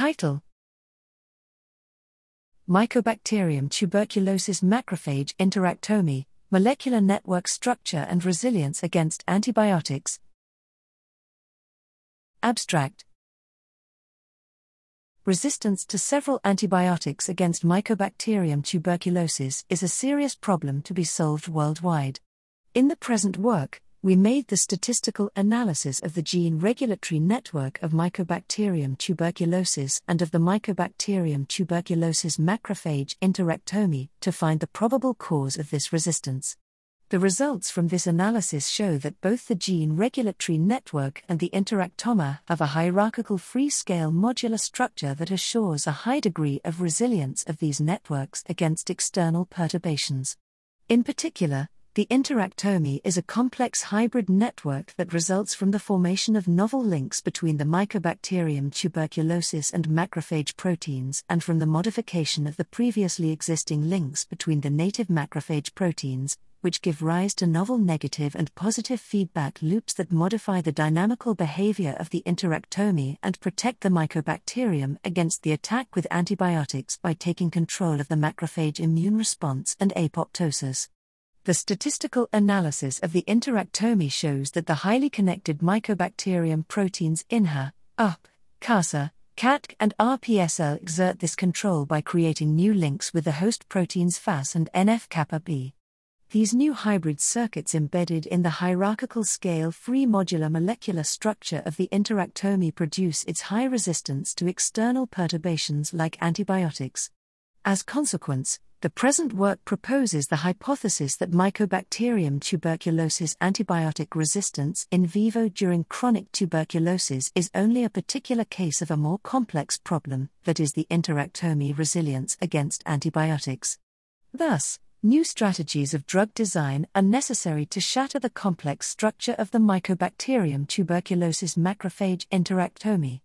Title Mycobacterium tuberculosis macrophage interactome, molecular network structure and resilience against antibiotics. Abstract Resistance to several antibiotics against Mycobacterium tuberculosis is a serious problem to be solved worldwide. In the present work, we made the statistical analysis of the gene regulatory network of Mycobacterium tuberculosis and of the Mycobacterium tuberculosis macrophage interactome to find the probable cause of this resistance. The results from this analysis show that both the gene regulatory network and the interactome have a hierarchical free scale modular structure that assures a high degree of resilience of these networks against external perturbations. In particular, the interactome is a complex hybrid network that results from the formation of novel links between the Mycobacterium tuberculosis and macrophage proteins and from the modification of the previously existing links between the native macrophage proteins, which give rise to novel negative and positive feedback loops that modify the dynamical behavior of the interactome and protect the mycobacterium against the attack with antibiotics by taking control of the macrophage immune response and apoptosis. The statistical analysis of the interactome shows that the highly connected mycobacterium proteins INHA, UP, kasA, katG, and RPSL exert this control by creating new links with the host proteins FAS and NF kappa B. These new hybrid circuits embedded in the hierarchical scale free modular molecular structure of the interactome produce its high resistance to external perturbations like antibiotics. As consequence, the present work proposes the hypothesis that Mycobacterium tuberculosis antibiotic resistance in vivo during chronic tuberculosis is only a particular case of a more complex problem, that is, the interactome resilience against antibiotics. Thus, New strategies of drug design are necessary to shatter the complex structure of the Mycobacterium tuberculosis macrophage interactome.